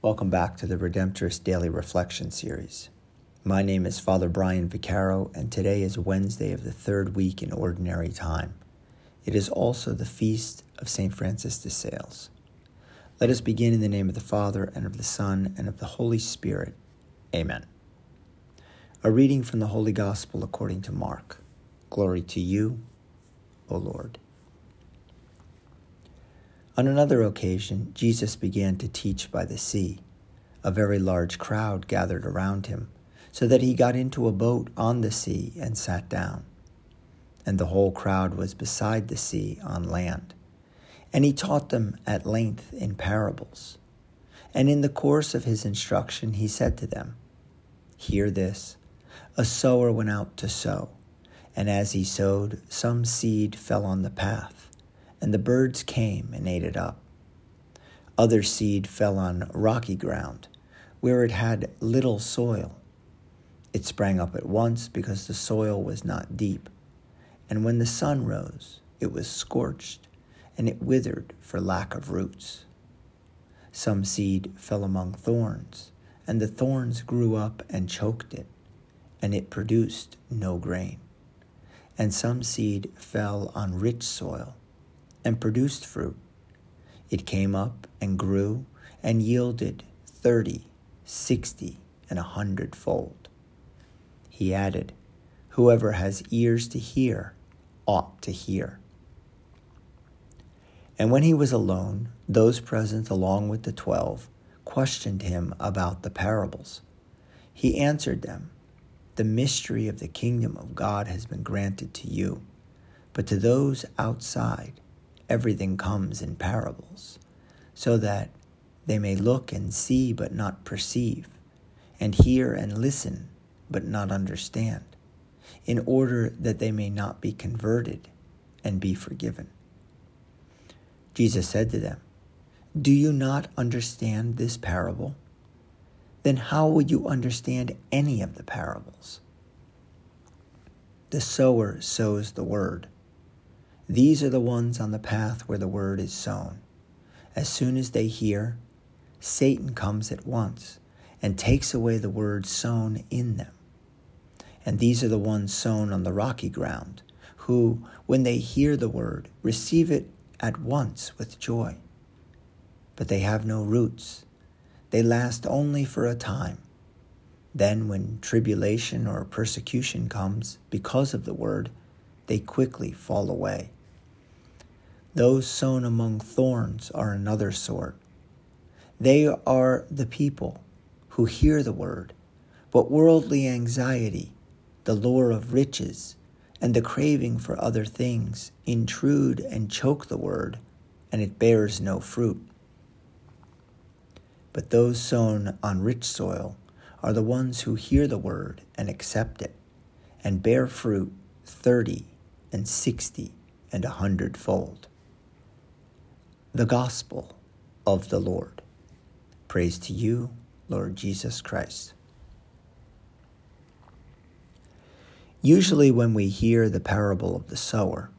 Welcome back to the Redemptorist Daily Reflection Series. My name is Father Brian Vaccaro, and today is Wednesday of the third week in Ordinary Time. It is also the feast of St. Francis de Sales. Let us begin in the name of the Father, and of the Son, and of the Holy Spirit. Amen. A reading from the Holy Gospel according to Mark. Glory to you, O Lord. On another occasion, Jesus began to teach by the sea. A very large crowd gathered around him, so that he got into a boat on the sea and sat down. And the whole crowd was beside the sea on land. And he taught them at length in parables. And in the course of his instruction, he said to them, Hear this A sower went out to sow, and as he sowed, some seed fell on the path and the birds came and ate it up. Other seed fell on rocky ground, where it had little soil. It sprang up at once because the soil was not deep. And when the sun rose, it was scorched, and it withered for lack of roots. Some seed fell among thorns, and the thorns grew up and choked it, and it produced no grain. And some seed fell on rich soil and produced fruit. It came up and grew and yielded thirty, sixty, and a hundredfold. He added, Whoever has ears to hear ought to hear. And when he was alone, those present along with the twelve questioned him about the parables. He answered them, The mystery of the kingdom of God has been granted to you, but to those outside, everything comes in parables, so that they may look and see but not perceive, and hear and listen but not understand, in order that they may not be converted and be forgiven. Jesus said to them, Do you not understand this parable? Then how will you understand any of the parables? The sower sows the word. These are the ones on the path where the word is sown. As soon as they hear, Satan comes at once and takes away the word sown in them. And these are the ones sown on the rocky ground, who, when they hear the word, receive it at once with joy. But they have no roots. They last only for a time. Then, when tribulation or persecution comes because of the word, they quickly fall away. Those sown among thorns are another sort. They are the people who hear the word, but worldly anxiety, the lure of riches, and the craving for other things intrude and choke the word, and it bears no fruit. But those sown on rich soil are the ones who hear the word and accept it, and bear fruit thirty and sixty and a hundredfold the gospel of the Lord. Praise to you, Lord Jesus Christ. Usually, when we hear the parable of the sower,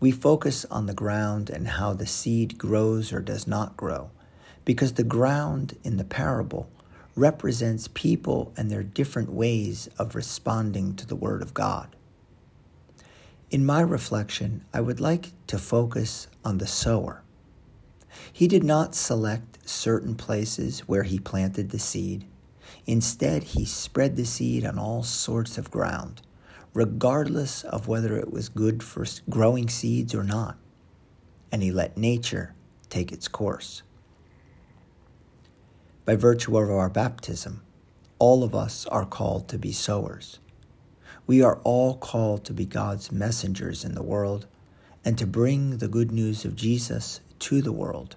we focus on the ground and how the seed grows or does not grow, because the ground in the parable represents people and their different ways of responding to the Word of God. In my reflection, I would like to focus on the sower he did not select certain places where he planted the seed. Instead, he spread the seed on all sorts of ground, regardless of whether it was good for growing seeds or not. And he let nature take its course. By virtue of our baptism, all of us are called to be sowers. We are all called to be God's messengers in the world and to bring the good news of Jesus to the world.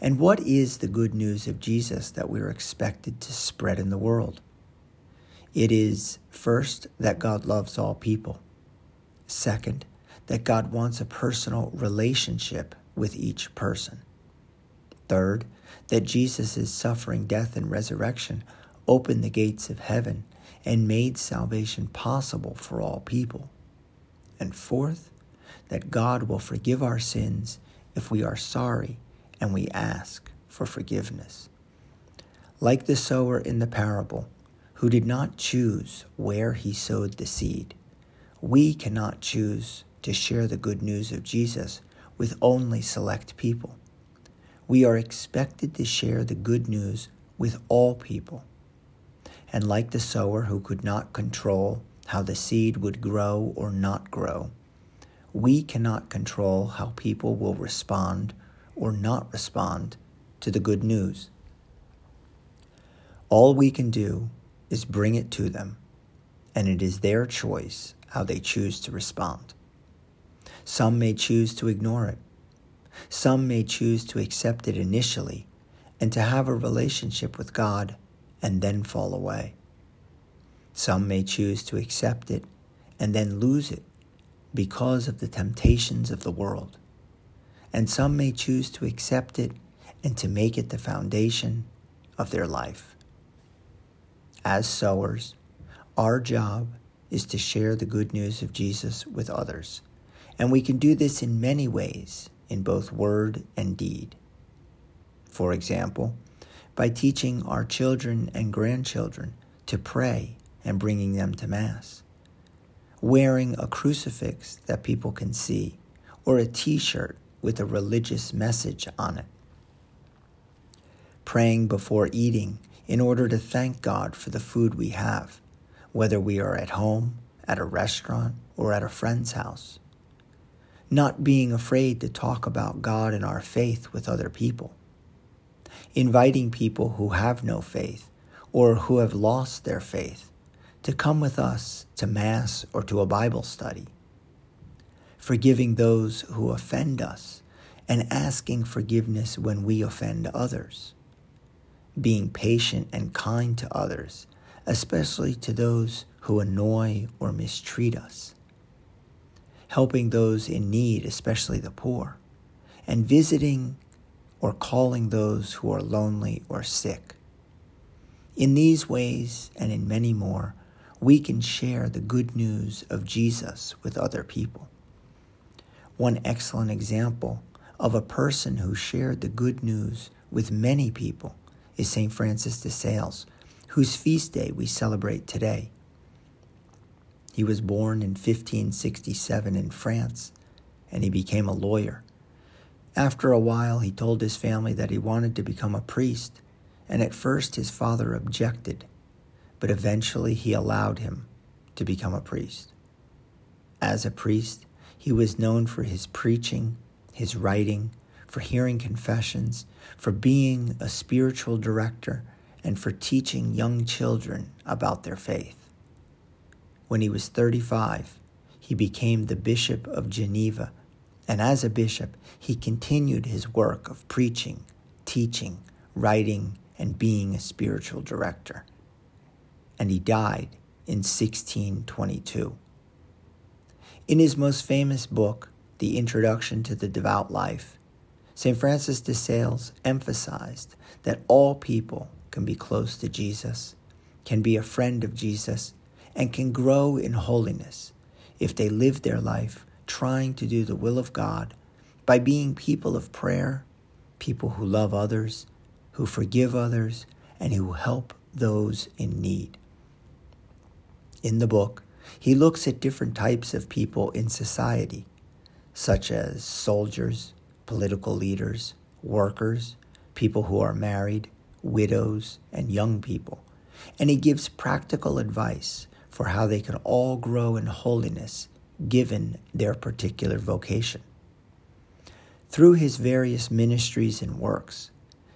And what is the good news of Jesus that we're expected to spread in the world? It is first that God loves all people. Second, that God wants a personal relationship with each person. Third, that Jesus' suffering, death, and resurrection opened the gates of heaven and made salvation possible for all people. And fourth, that God will forgive our sins if we are sorry and we ask for forgiveness. Like the sower in the parable, who did not choose where he sowed the seed, we cannot choose to share the good news of Jesus with only select people. We are expected to share the good news with all people. And like the sower who could not control how the seed would grow or not grow, we cannot control how people will respond or not respond to the good news. All we can do is bring it to them, and it is their choice how they choose to respond. Some may choose to ignore it. Some may choose to accept it initially and to have a relationship with God and then fall away. Some may choose to accept it and then lose it because of the temptations of the world. And some may choose to accept it and to make it the foundation of their life. As sowers, our job is to share the good news of Jesus with others. And we can do this in many ways, in both word and deed. For example, by teaching our children and grandchildren to pray and bringing them to Mass, wearing a crucifix that people can see, or a t shirt with a religious message on it, praying before eating in order to thank God for the food we have, whether we are at home, at a restaurant, or at a friend's house. Not being afraid to talk about God and our faith with other people. Inviting people who have no faith or who have lost their faith to come with us to Mass or to a Bible study. Forgiving those who offend us and asking forgiveness when we offend others being patient and kind to others, especially to those who annoy or mistreat us, helping those in need, especially the poor, and visiting or calling those who are lonely or sick. In these ways and in many more, we can share the good news of Jesus with other people. One excellent example of a person who shared the good news with many people is St. Francis de Sales, whose feast day we celebrate today. He was born in 1567 in France, and he became a lawyer. After a while, he told his family that he wanted to become a priest, and at first his father objected, but eventually he allowed him to become a priest. As a priest, he was known for his preaching, his writing, for hearing confessions, for being a spiritual director, and for teaching young children about their faith. When he was 35, he became the Bishop of Geneva, and as a bishop, he continued his work of preaching, teaching, writing, and being a spiritual director. And he died in 1622. In his most famous book, The Introduction to the Devout Life, St. Francis de Sales emphasized that all people can be close to Jesus, can be a friend of Jesus, and can grow in holiness if they live their life trying to do the will of God by being people of prayer, people who love others, who forgive others, and who help those in need. In the book, he looks at different types of people in society, such as soldiers, political leaders, workers, people who are married, widows, and young people. And he gives practical advice for how they can all grow in holiness given their particular vocation. Through his various ministries and works,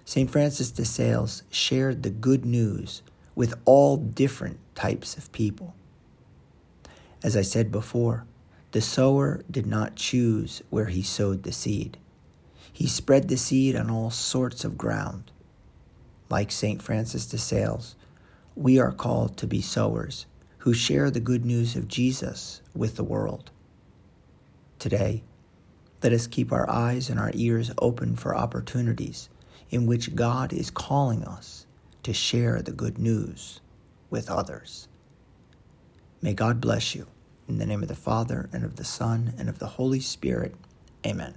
St. Francis de Sales shared the good news with all different types of people. As I said before, the sower did not choose where he sowed the seed. He spread the seed on all sorts of ground. Like St. Francis de Sales, we are called to be sowers who share the good news of Jesus with the world. Today, let us keep our eyes and our ears open for opportunities in which God is calling us to share the good news with others. May God bless you. In the name of the Father, and of the Son, and of the Holy Spirit. Amen.